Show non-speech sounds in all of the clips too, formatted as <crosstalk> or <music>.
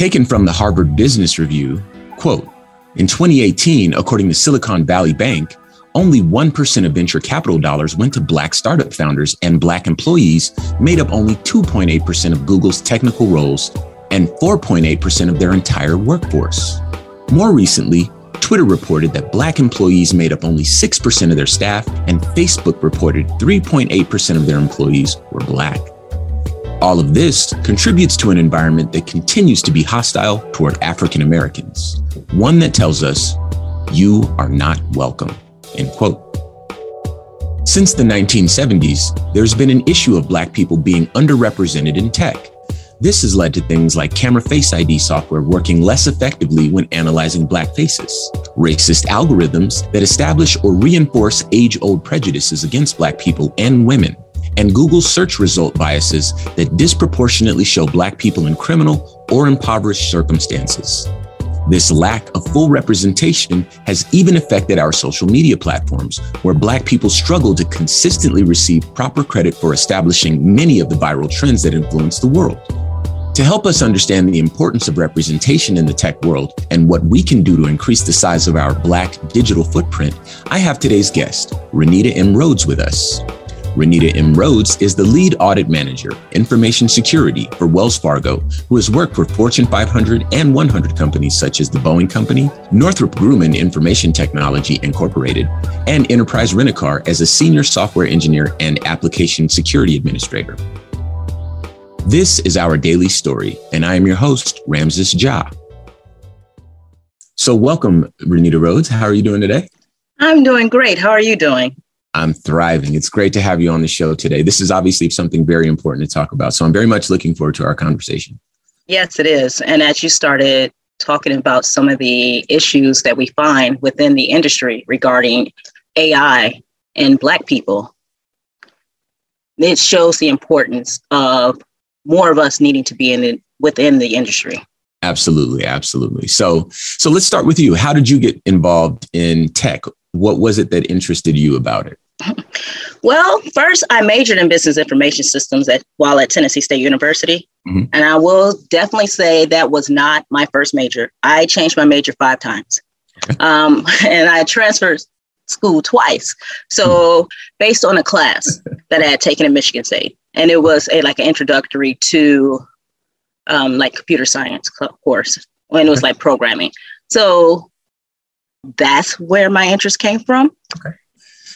Taken from the Harvard Business Review, quote, in 2018, according to Silicon Valley Bank, only 1% of venture capital dollars went to Black startup founders, and Black employees made up only 2.8% of Google's technical roles and 4.8% of their entire workforce. More recently, Twitter reported that Black employees made up only 6% of their staff, and Facebook reported 3.8% of their employees were Black. All of this contributes to an environment that continues to be hostile toward African Americans, one that tells us, you are not welcome, end quote. Since the 1970s, there's been an issue of Black people being underrepresented in tech. This has led to things like camera face ID software working less effectively when analyzing Black faces, racist algorithms that establish or reinforce age old prejudices against Black people and women, and Google's search result biases that disproportionately show Black people in criminal or impoverished circumstances. This lack of full representation has even affected our social media platforms, where Black people struggle to consistently receive proper credit for establishing many of the viral trends that influence the world. To help us understand the importance of representation in the tech world and what we can do to increase the size of our Black digital footprint, I have today's guest, Renita M. Rhodes, with us. Renita M. Rhodes is the lead audit manager, information security for Wells Fargo, who has worked for Fortune 500 and 100 companies such as the Boeing Company, Northrop Grumman Information Technology Incorporated, and Enterprise Rent-A-Car as a senior software engineer and application security administrator. This is our daily story, and I am your host, Ramses Ja. So, welcome, Renita Rhodes. How are you doing today? I'm doing great. How are you doing? I'm thriving. It's great to have you on the show today. This is obviously something very important to talk about. So I'm very much looking forward to our conversation. Yes, it is. And as you started talking about some of the issues that we find within the industry regarding AI and Black people, it shows the importance of more of us needing to be in the, within the industry. Absolutely, absolutely. So, so let's start with you. How did you get involved in tech? What was it that interested you about it? <laughs> Well, first, I majored in business information systems at while at Tennessee State University, mm-hmm. and I will definitely say that was not my first major. I changed my major five times, um, <laughs> and I transferred school twice. So, based on a class that I had taken at Michigan State, and it was a like an introductory to um, like computer science course, and it was like programming. So that's where my interest came from. Okay.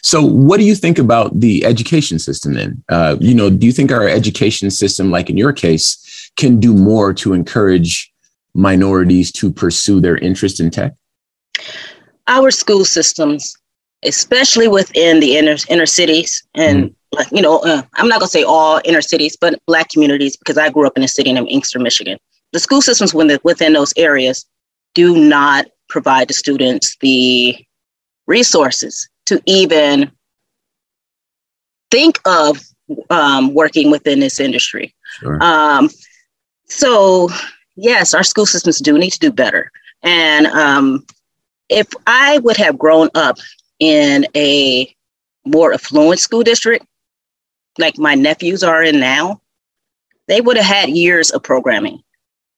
So, what do you think about the education system then? Uh, you know, do you think our education system, like in your case, can do more to encourage minorities to pursue their interest in tech? Our school systems, especially within the inner inner cities, and mm like you know, uh, I'm not gonna say all inner cities, but Black communities, because I grew up in a city named Inkster, Michigan. The school systems within, within those areas do not provide the students the resources to even think of um, working within this industry. Sure. Um, so, yes, our school systems do need to do better. And um, if I would have grown up in a more affluent school district, like my nephews are in now, they would have had years of programming.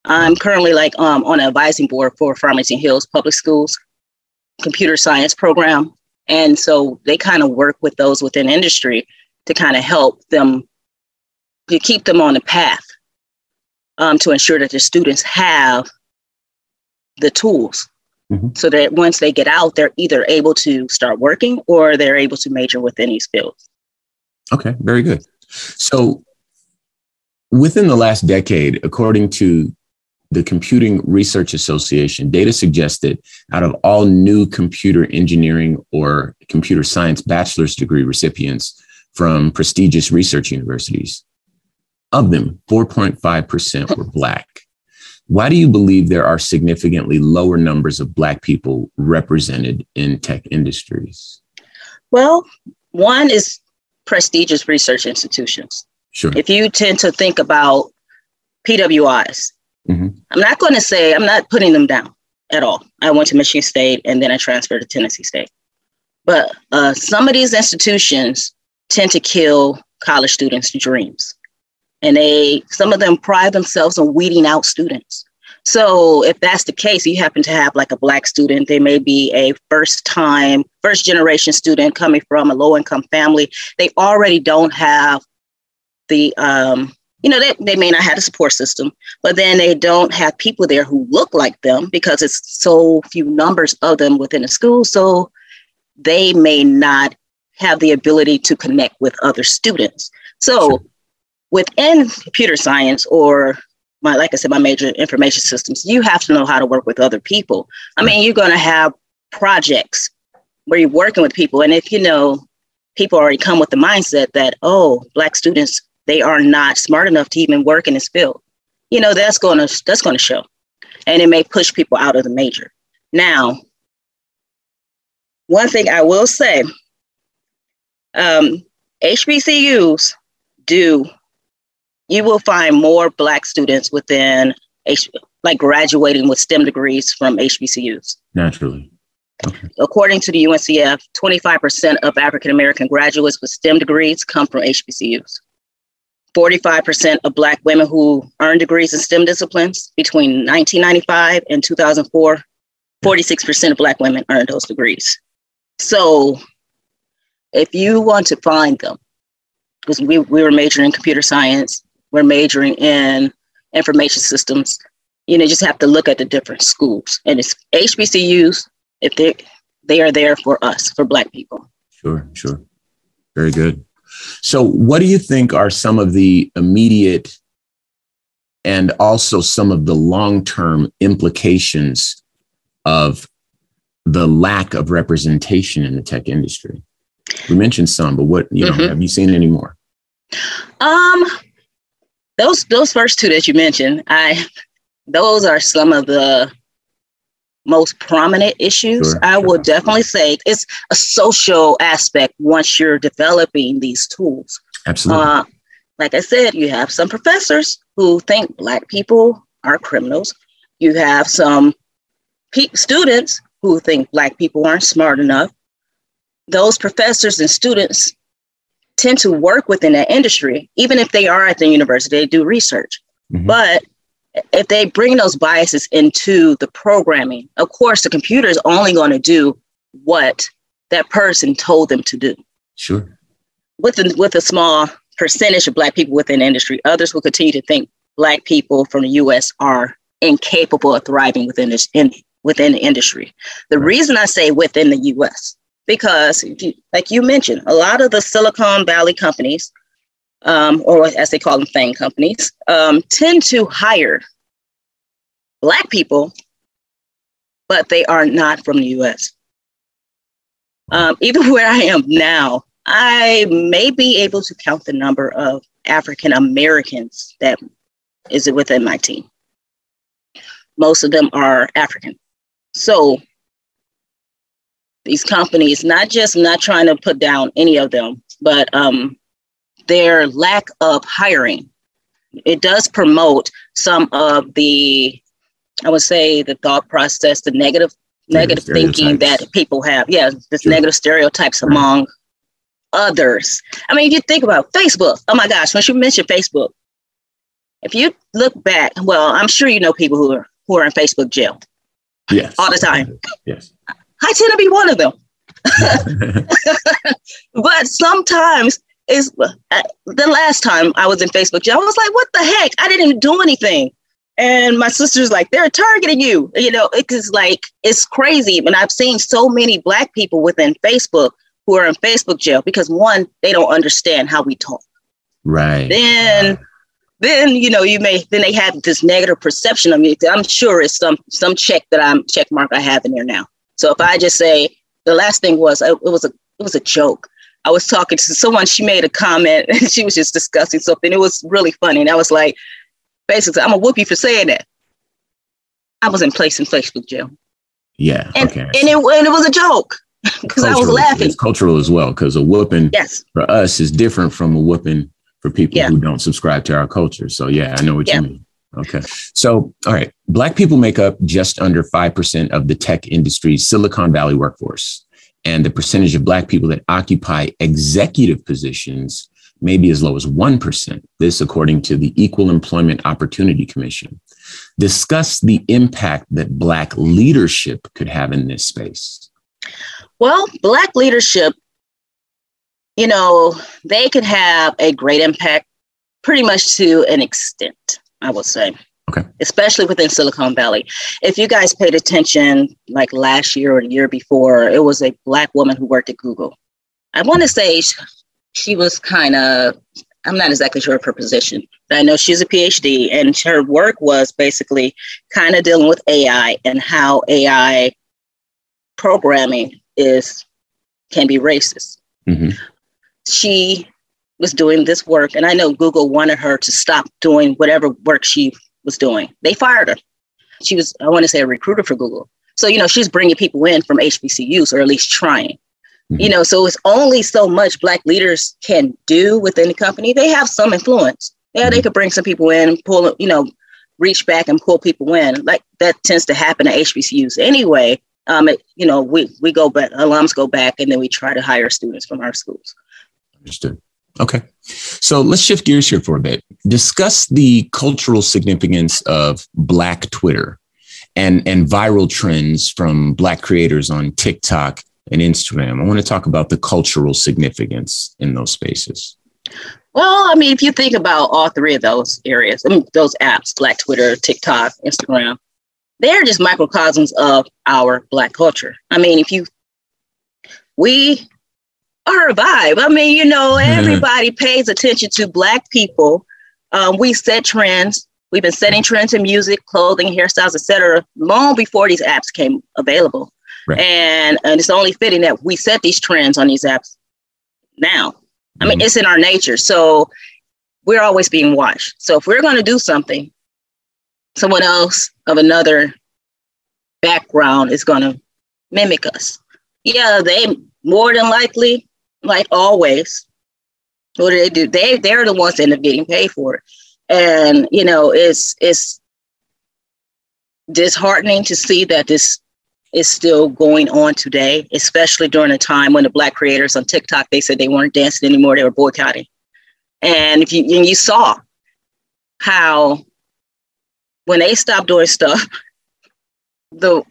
I'm currently like um, on an advising board for Farmington Hills Public Schools computer science program. And so they kind of work with those within industry to kind of help them to keep them on the path um, to ensure that the students have the tools mm-hmm. so that once they get out, they're either able to start working or they're able to major within these fields. Okay, very good. So within the last decade, according to the Computing Research Association, data suggests that out of all new computer engineering or computer science bachelor's degree recipients from prestigious research universities, of them, 4.5% were Black. Why do you believe there are significantly lower numbers of Black people represented in tech industries? Well, one is prestigious research institutions. Sure. If you tend to think about PWIs, mm-hmm. I'm not going to say, I'm not putting them down at all. I went to Michigan State and then I transferred to Tennessee State. But uh, some of these institutions tend to kill college students' dreams. And they, some of them pride themselves on weeding out students. So if that's the case, you happen to have like a black student, they may be a first time, first generation student coming from a low income family. They already don't have the um, you know, they, they may not have a support system, but then they don't have people there who look like them because it's so few numbers of them within a school. So they may not have the ability to connect with other students. So sure. Within computer science or my, like I said, my major information systems, you have to know how to work with other people. I mean, you're going to have projects where you're working with people. And if you know, people already come with the mindset that, oh, Black students they are not smart enough to even work in this field, you know, that's going to that's going to show, and it may push people out of the major. Now, one thing I will say, um, HBCUs do. You will find more Black students within H, like graduating with STEM degrees from HBCUs. Naturally. Okay. According to the UNCF, 25% of African American graduates with STEM degrees come from HBCUs. 45% of Black women who earned degrees in STEM disciplines between 1995 and 2004, 46% of Black women earned those degrees. So if you want to find them, because we, we were majoring in computer science, we're majoring in information systems, you know, just have to look at the different schools. And it's HBCUs, if they they are there for us, for Black people. Sure, sure. Very good. So, what do you think are some of the immediate and also some of the long term implications of the lack of representation in the tech industry? We mentioned some, but what you know, mm-hmm. have you seen any more? Um, those those first two that you mentioned, I those are some of the most prominent issues, sure, I sure. will definitely say it's a social aspect once you're developing these tools. Absolutely. Uh, like I said, you have some professors who think Black people are criminals. You have some pe- students who think Black people aren't smart enough. Those professors and students tend to work within that industry, even if they are at the university, they do research. Mm-hmm. But if they bring those biases into the programming, of course, the computer is only going to do what that person told them to do. Sure. With a, with a small percentage of Black people within the industry, others will continue to think Black people from the U.S. are incapable of thriving within this in, within the industry. The reason I say within the U.S. because, like you mentioned, a lot of the Silicon Valley companies um, or as they call them, FANG companies, um, tend to hire Black people, but they are not from the US. Um, <laughs> even where I am now, I may be able to count the number of African Americans that is within my team. Most of them are African. So these companies, not just not trying to put down any of them, but um, their lack of hiring. It does promote some of the, I would say, the thought process, the negative negative thinking that people have. Yeah, this sure. negative stereotypes right. among others. I mean, if you think about Facebook, oh my gosh, when you mention Facebook, if you look back, well, I'm sure you know people who are who are in Facebook jail. Yes. All the time. Yes. I tend to be one of them. <laughs> but sometimes is uh, the last time I was in Facebook jail, I was like, what the heck? I didn't even do anything. And my sister's like, they're targeting you. You know, it's like, it's crazy. And I've seen so many Black people within Facebook who are in Facebook jail because one, they don't understand how we talk. Right. Then, then you know, you may then they have this negative perception of me. I'm sure it's some some check that I'm check mark I have in there now. So if I just say the last thing was it was a it was a joke. I was talking to someone, she made a comment <laughs> and she was just discussing something. It was really funny. And I was like, basically, I'm a whoopie for saying that. I was in place in Facebook jail. Yeah. And, okay. And it, and it was a joke <laughs> because I was laughing. It's cultural as well because a whooping yes. for us is different from a whooping for people yeah. who don't subscribe to our culture. So yeah, I know what yeah. you mean. Okay. So, all right. Black people make up just under 5% of the tech industry's Silicon Valley workforce. And the percentage of Black people that occupy executive positions may be as low as 1%. This, according to the Equal Employment Opportunity Commission. Discuss the impact that Black leadership could have in this space. Well, Black leadership, you know, they could have a great impact pretty much to an extent, I would say. Okay. Especially within Silicon Valley. If you guys paid attention, like last year or the year before, it was a Black woman who worked at Google. I want to say she was kind of I'm not exactly sure of her position. I know she's a PhD, and her work was basically kind of dealing with AI and how AI programming is can be racist. Mm-hmm. She was doing this work, and I know Google wanted her to stop doing whatever work she was doing. They fired her. She was, I want to say, a recruiter for Google. So you know, she's bringing people in from HBCUs, or at least trying. Mm-hmm. You know, so it's only so much black leaders can do within the company. They have some influence. Yeah, mm-hmm. they could bring some people in, pull, you know, reach back and pull people in. Like that tends to happen at HBCUs anyway. Um, it, you know, we we go back, alums go back, and then we try to hire students from our schools. Understood. Okay. So let's shift gears here for a bit. Discuss the cultural significance of Black Twitter and, and viral trends from Black creators on TikTok and Instagram. I want to talk about the cultural significance in those spaces. Well, I mean, if you think about all three of those areas, I mean, those apps, Black Twitter, TikTok, Instagram, they're just microcosms of our Black culture. I mean, if you, we a vibe. I mean, you know, <laughs> everybody pays attention to Black people. Um, we set trends. We've been setting trends in music, clothing, hairstyles, etc., long before these apps came available. Right. And, and it's only fitting that we set these trends on these apps now. Mm-hmm. I mean, mm-hmm. it's in our nature. So we're always being watched. So if we're going to do something, someone else of another background is going to mimic us. Yeah, they more than likely, like always, what do they do? They they're the ones that end up getting paid for it. And you know, it's it's disheartening to see that this is still going on today, especially during a time when the black creators on TikTok they said they weren't dancing anymore, they were boycotting. And if you and you saw how when they stopped doing stuff, <laughs> the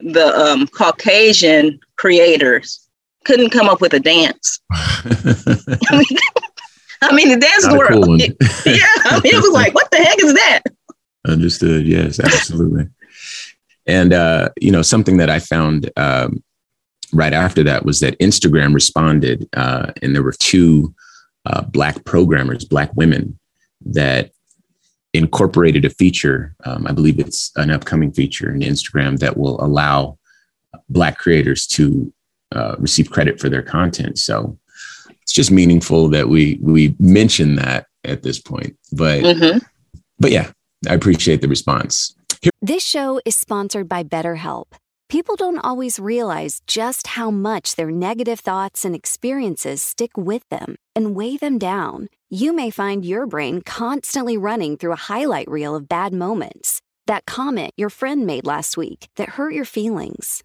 the um, Caucasian creators couldn't come up with a dance. I, <laughs> mean, <laughs> I mean, the dance were cool yeah. I mean, it was like, what the heck is that? Understood. Yes, absolutely. And uh, you know, something that I found um, right after that was that Instagram responded, uh, and there were two uh, black programmers, black women, that incorporated a feature. Um, I believe it's an upcoming feature in Instagram that will allow black creators to uh, receive credit for their content. So it's just meaningful that we we mention that at this point. But mm-hmm. but yeah, I appreciate the response. Here- this show is sponsored by BetterHelp. People don't always realize just how much their negative thoughts and experiences stick with them and weigh them down. You may find your brain constantly running through a highlight reel of bad moments. That comment your friend made last week that hurt your feelings,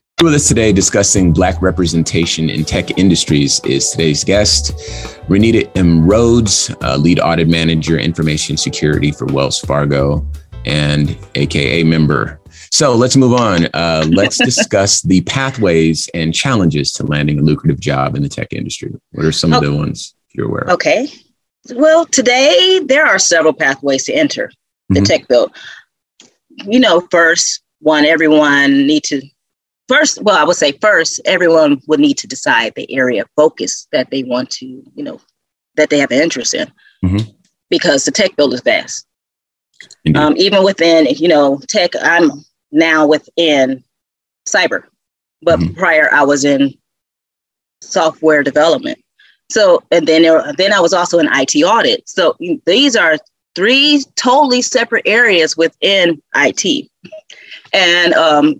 With us today discussing Black representation in tech industries is today's guest, Renita M. Rhodes, uh, lead audit manager, information security for Wells Fargo, and AKA member. So let's move on. Uh, let's <laughs> discuss the pathways and challenges to landing a lucrative job in the tech industry. What are some of the ones you're aware of? Okay. Well, today there are several pathways to enter the mm-hmm. tech field. You know, first one, everyone need to first, well, I would say first, everyone would need to decide the area of focus that they want to, you know, that they have an interest in, mm-hmm. because the tech field is vast. Um, even within, you know, tech, I'm now within cyber, but mm-hmm. prior I was in software development. So, and then there, then I was also in IT audit. So these are three totally separate areas within IT. And um,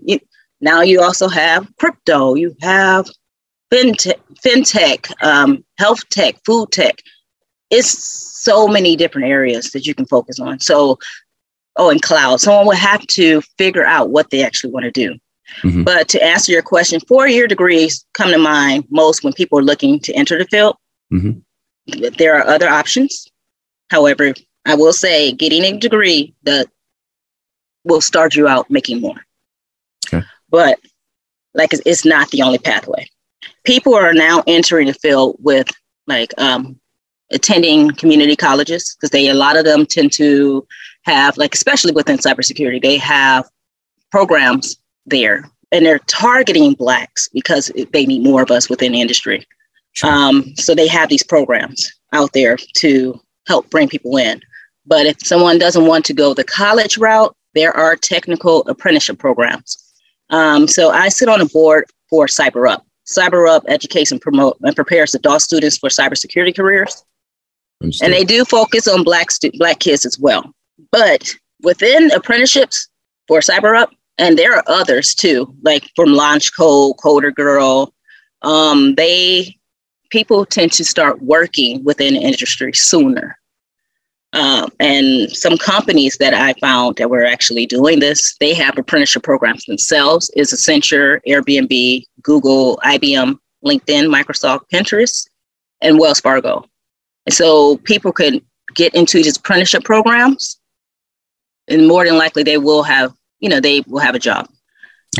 now you also have crypto, you have fintech, fintech um, health tech, food tech. It's so many different areas that you can focus on. So, oh, and cloud. Someone would have to figure out what they actually want to do. Mm-hmm. But to answer your question, four year degrees come to mind most when people are looking to enter the field. Mm-hmm. There are other options. However, I will say getting a degree that will start you out making more. Okay. But like it's, it's not the only pathway. People are now entering the field with like um, attending community colleges because they a lot of them tend to have like especially within cybersecurity they have programs there and they're targeting blacks because they need more of us within the industry. Sure. Um, so they have these programs out there to help bring people in. But if someone doesn't want to go the college route, there are technical apprenticeship programs. Um, so I sit on a board for CyberUp. CyberUp educates and promote and prepares adult students for cybersecurity careers. And they do focus on black stu- black kids as well. But within apprenticeships for CyberUp, and there are others too, like from Launch Code, Coder Girl, um, they people tend to start working within the industry sooner. Um, and some companies that I found that were actually doing this, they have apprenticeship programs themselves. Is Accenture, Airbnb, Google, IBM, LinkedIn, Microsoft, Pinterest, and Wells Fargo. And so people can get into these apprenticeship programs, and more than likely they will have, you know, they will have a job.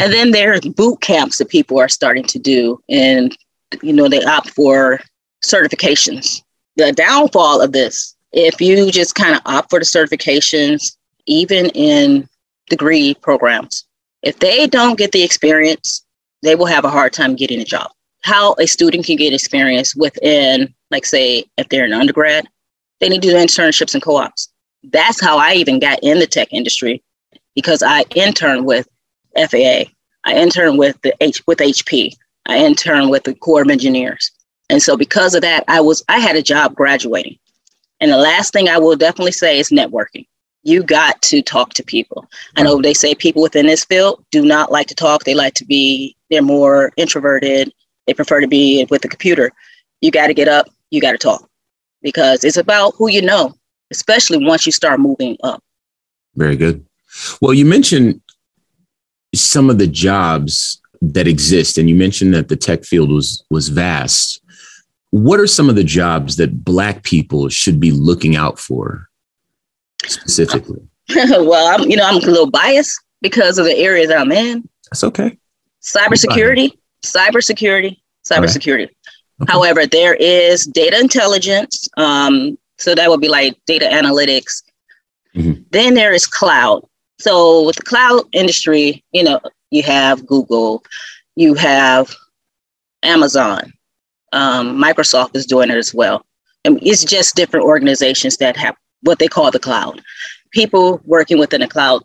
And then there's boot camps that people are starting to do, and you know they opt for certifications. The downfall of this if you just kind of opt for the certifications, even in degree programs, if they don't get the experience, they will have a hard time getting a job. How a student can get experience within, like, say, if they're an undergrad, they need to do internships and co ops. That's how I even got in the tech industry because I interned with FAA. I interned with the H with HP. I interned with the Corps of Engineers. And so because of that, I was I had a job graduating. And the last thing I will definitely say is networking. You got to talk to people. I know they say people within this field do not like to talk. They like to be, they're more introverted. They prefer to be with the computer. You got to get up, you got to talk because it's about who you know, especially once you start moving up. Very good. Well, you mentioned some of the jobs that exist, and you mentioned that the tech field was was vast what are some of the jobs that black people should be looking out for specifically? <laughs> Well i'm you know i'm a little biased because of the areas i'm in. That's okay. Cybersecurity cybersecurity cybersecurity. Okay. okay. however there is data intelligence um, so that would be like data analytics. Mm-hmm. then there is cloud. So with the cloud industry you know you have google you have amazon um, Microsoft is doing it as well. And it's just different organizations that have what they call the cloud. People working within the cloud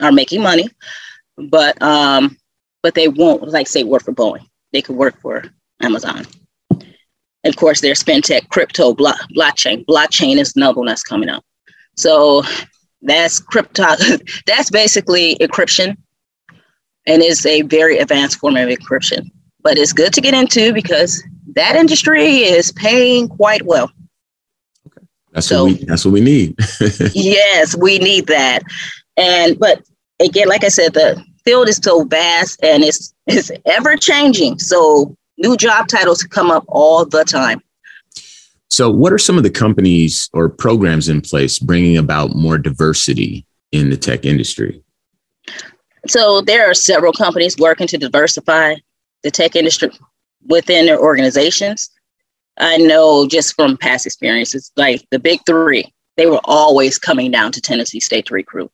are making money, but um, but they won't like say work for Boeing. They could work for Amazon. And of course, there's fintech, crypto, block, blockchain. Blockchain is another one that's coming up. So that's crypto. <laughs> that's basically encryption, and it's a very advanced form of encryption. But it's good to get into because that industry is paying quite well. Okay. That's so, what we that's what we need. <laughs> yes, we need that. And but again, like I said, the field is so vast and it's it's ever changing. So new job titles come up all the time. So, what are some of the companies or programs in place bringing about more diversity in the tech industry? So, there are several companies working to diversify the tech industry within their organizations. I know just from past experiences, like the big three, they were always coming down to Tennessee State to recruit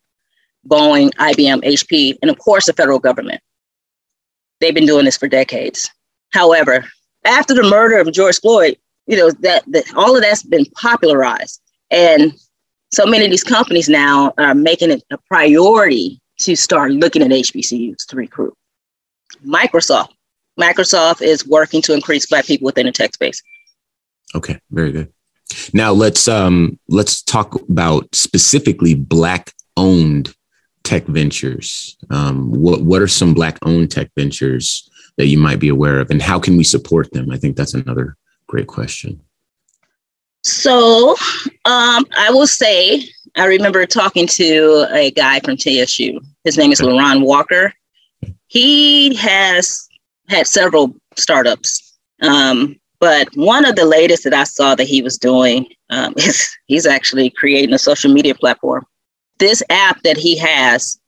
Boeing, IBM, HP, and of course the federal government. They've been doing this for decades. However, after the murder of George Floyd, you know that, that all of that's been popularized and so many of these companies now are making it a priority to start looking at hbcus to recruit microsoft microsoft is working to increase black people within the tech space okay very good now let's um let's talk about specifically black owned tech ventures um what what are some black owned tech ventures that you might be aware of and how can we support them i think that's another Great question. So um, I will say, I remember talking to a guy from TSU. His name is LaRon Walker. He has had several startups, um, but one of the latest that I saw that he was doing um, <laughs> is he's actually creating a social media platform. This app that he has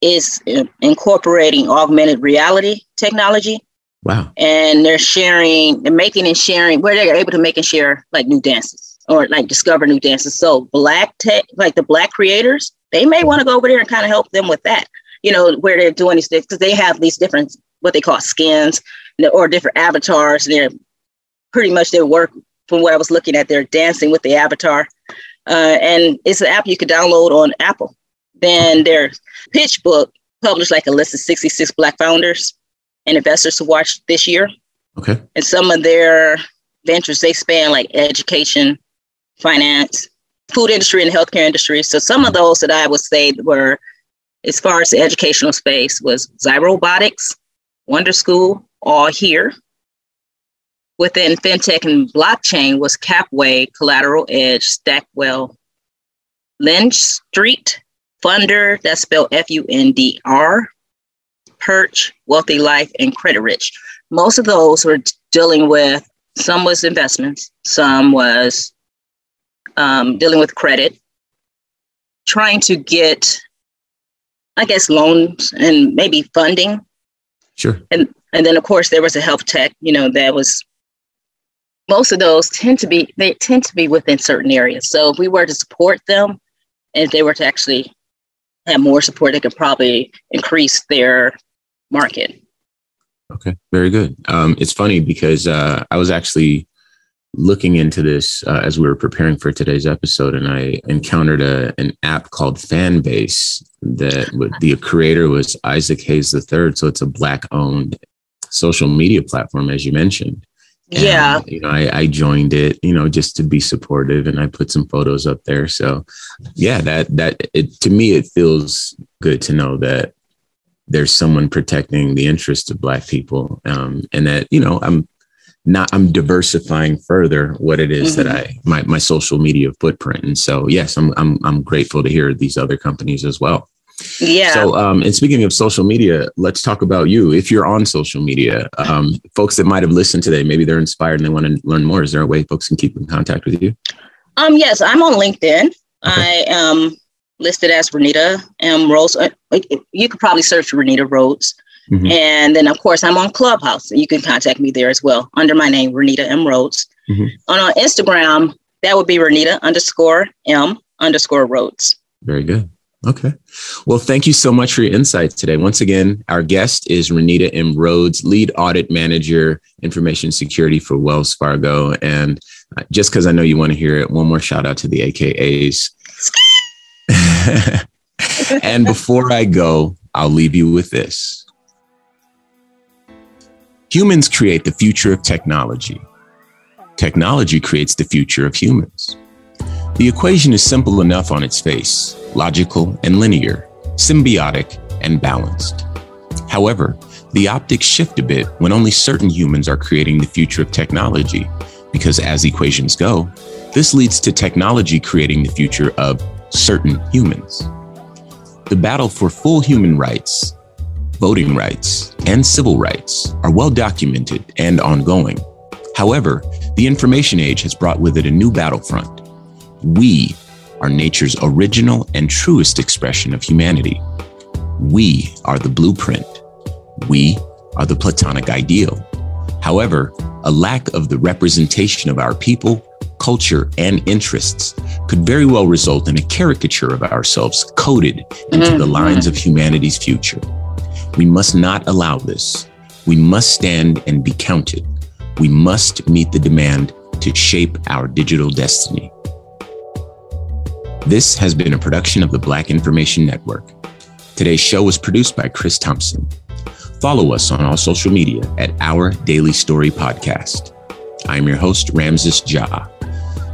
is incorporating augmented reality technology Wow. And they're sharing, they're making and sharing where they're able to make and share like new dances or like discover new dances. So black tech, like the black creators, they may want to go over there and kind of help them with that, you know, where they're doing these things because they have these different, what they call skins or different avatars. And they're pretty much their work from what I was looking at, they're dancing with the avatar. Uh, and it's an app you could download on Apple. Then their PitchBook published like a list of 66 black founders and investors to watch this year. Okay. And some of their ventures, they span like education, finance, food industry, and healthcare industry. So some of those that I would say were, as far as the educational space, was Zyrobotics, Wonder School, all here. Within fintech and blockchain was Capway, Collateral Edge, Stackwell, Lynch Street, Fundr, that's spelled F U N D R, Perch, Wealthy Life, and Credit Rich. Most of those were dealing with some was investments, some was um, dealing with credit, trying to get, I guess, loans and maybe funding. Sure. And and then of course there was a health tech. You know that was most of those tend to be they tend to be within certain areas. So if we were to support them, and if they were to actually have more support, they could probably increase their market. Okay, very good. Um, it's funny because uh, I was actually looking into this uh, as we were preparing for today's episode, and I encountered a, an app called Fanbase that the creator was Isaac Hayes III. So it's a black-owned social media platform, as you mentioned. And, yeah. You know, I, I joined it, you know, just to be supportive, and I put some photos up there. So, yeah, that that it to me it feels good to know that there's someone protecting the interests of black people um, and that you know i'm not i'm diversifying further what it is mm-hmm. that i my, my social media footprint and so yes i'm i'm i'm grateful to hear these other companies as well yeah so um and speaking of social media let's talk about you if you're on social media um folks that might have listened today maybe they're inspired and they want to learn more is there a way folks can keep in contact with you um yes i'm on linkedin okay. i am listed as Renita M. Rhodes. Uh, you could probably search Renita Rhodes. Mm-hmm. And then, of course, I'm on Clubhouse. You can contact me there as well under my name, Renita M. Rhodes. Mm-hmm. On, on Instagram, that would be Renita underscore M underscore Rhodes. Very good. Okay. Well, thank you so much for your insights today. Once again, our guest is Renita M. Rhodes, lead audit manager, information security for Wells Fargo. And uh, just because I know you want to hear it, one more shout out to the AKAs. <laughs> and before I go, I'll leave you with this. Humans create the future of technology. Technology creates the future of humans. The equation is simple enough on its face, logical and linear, symbiotic and balanced. However, the optics shift a bit when only certain humans are creating the future of technology, because as equations go, this leads to technology creating the future of certain humans. The battle for full human rights, voting rights, and civil rights are well documented and ongoing. However, The information age has brought with it a new battlefront. We are nature's original and truest expression of humanity. We are the blueprint. We are the Platonic ideal. However, a lack of the representation of our people, culture, and interests could very well result in a caricature of ourselves coded into mm-hmm. the lines of humanity's future. We must not allow this. We must stand and be counted. We must meet the demand to shape our digital destiny. This has been a production of the Black Information Network. Today's show was produced by Chris Thompson. Follow us on all social media at Our Daily Story Podcast. I'm your host, Ramses Ja.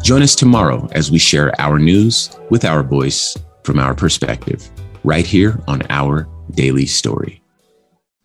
Join us tomorrow as we share our news with our voice from our perspective, right here on Our Daily Story.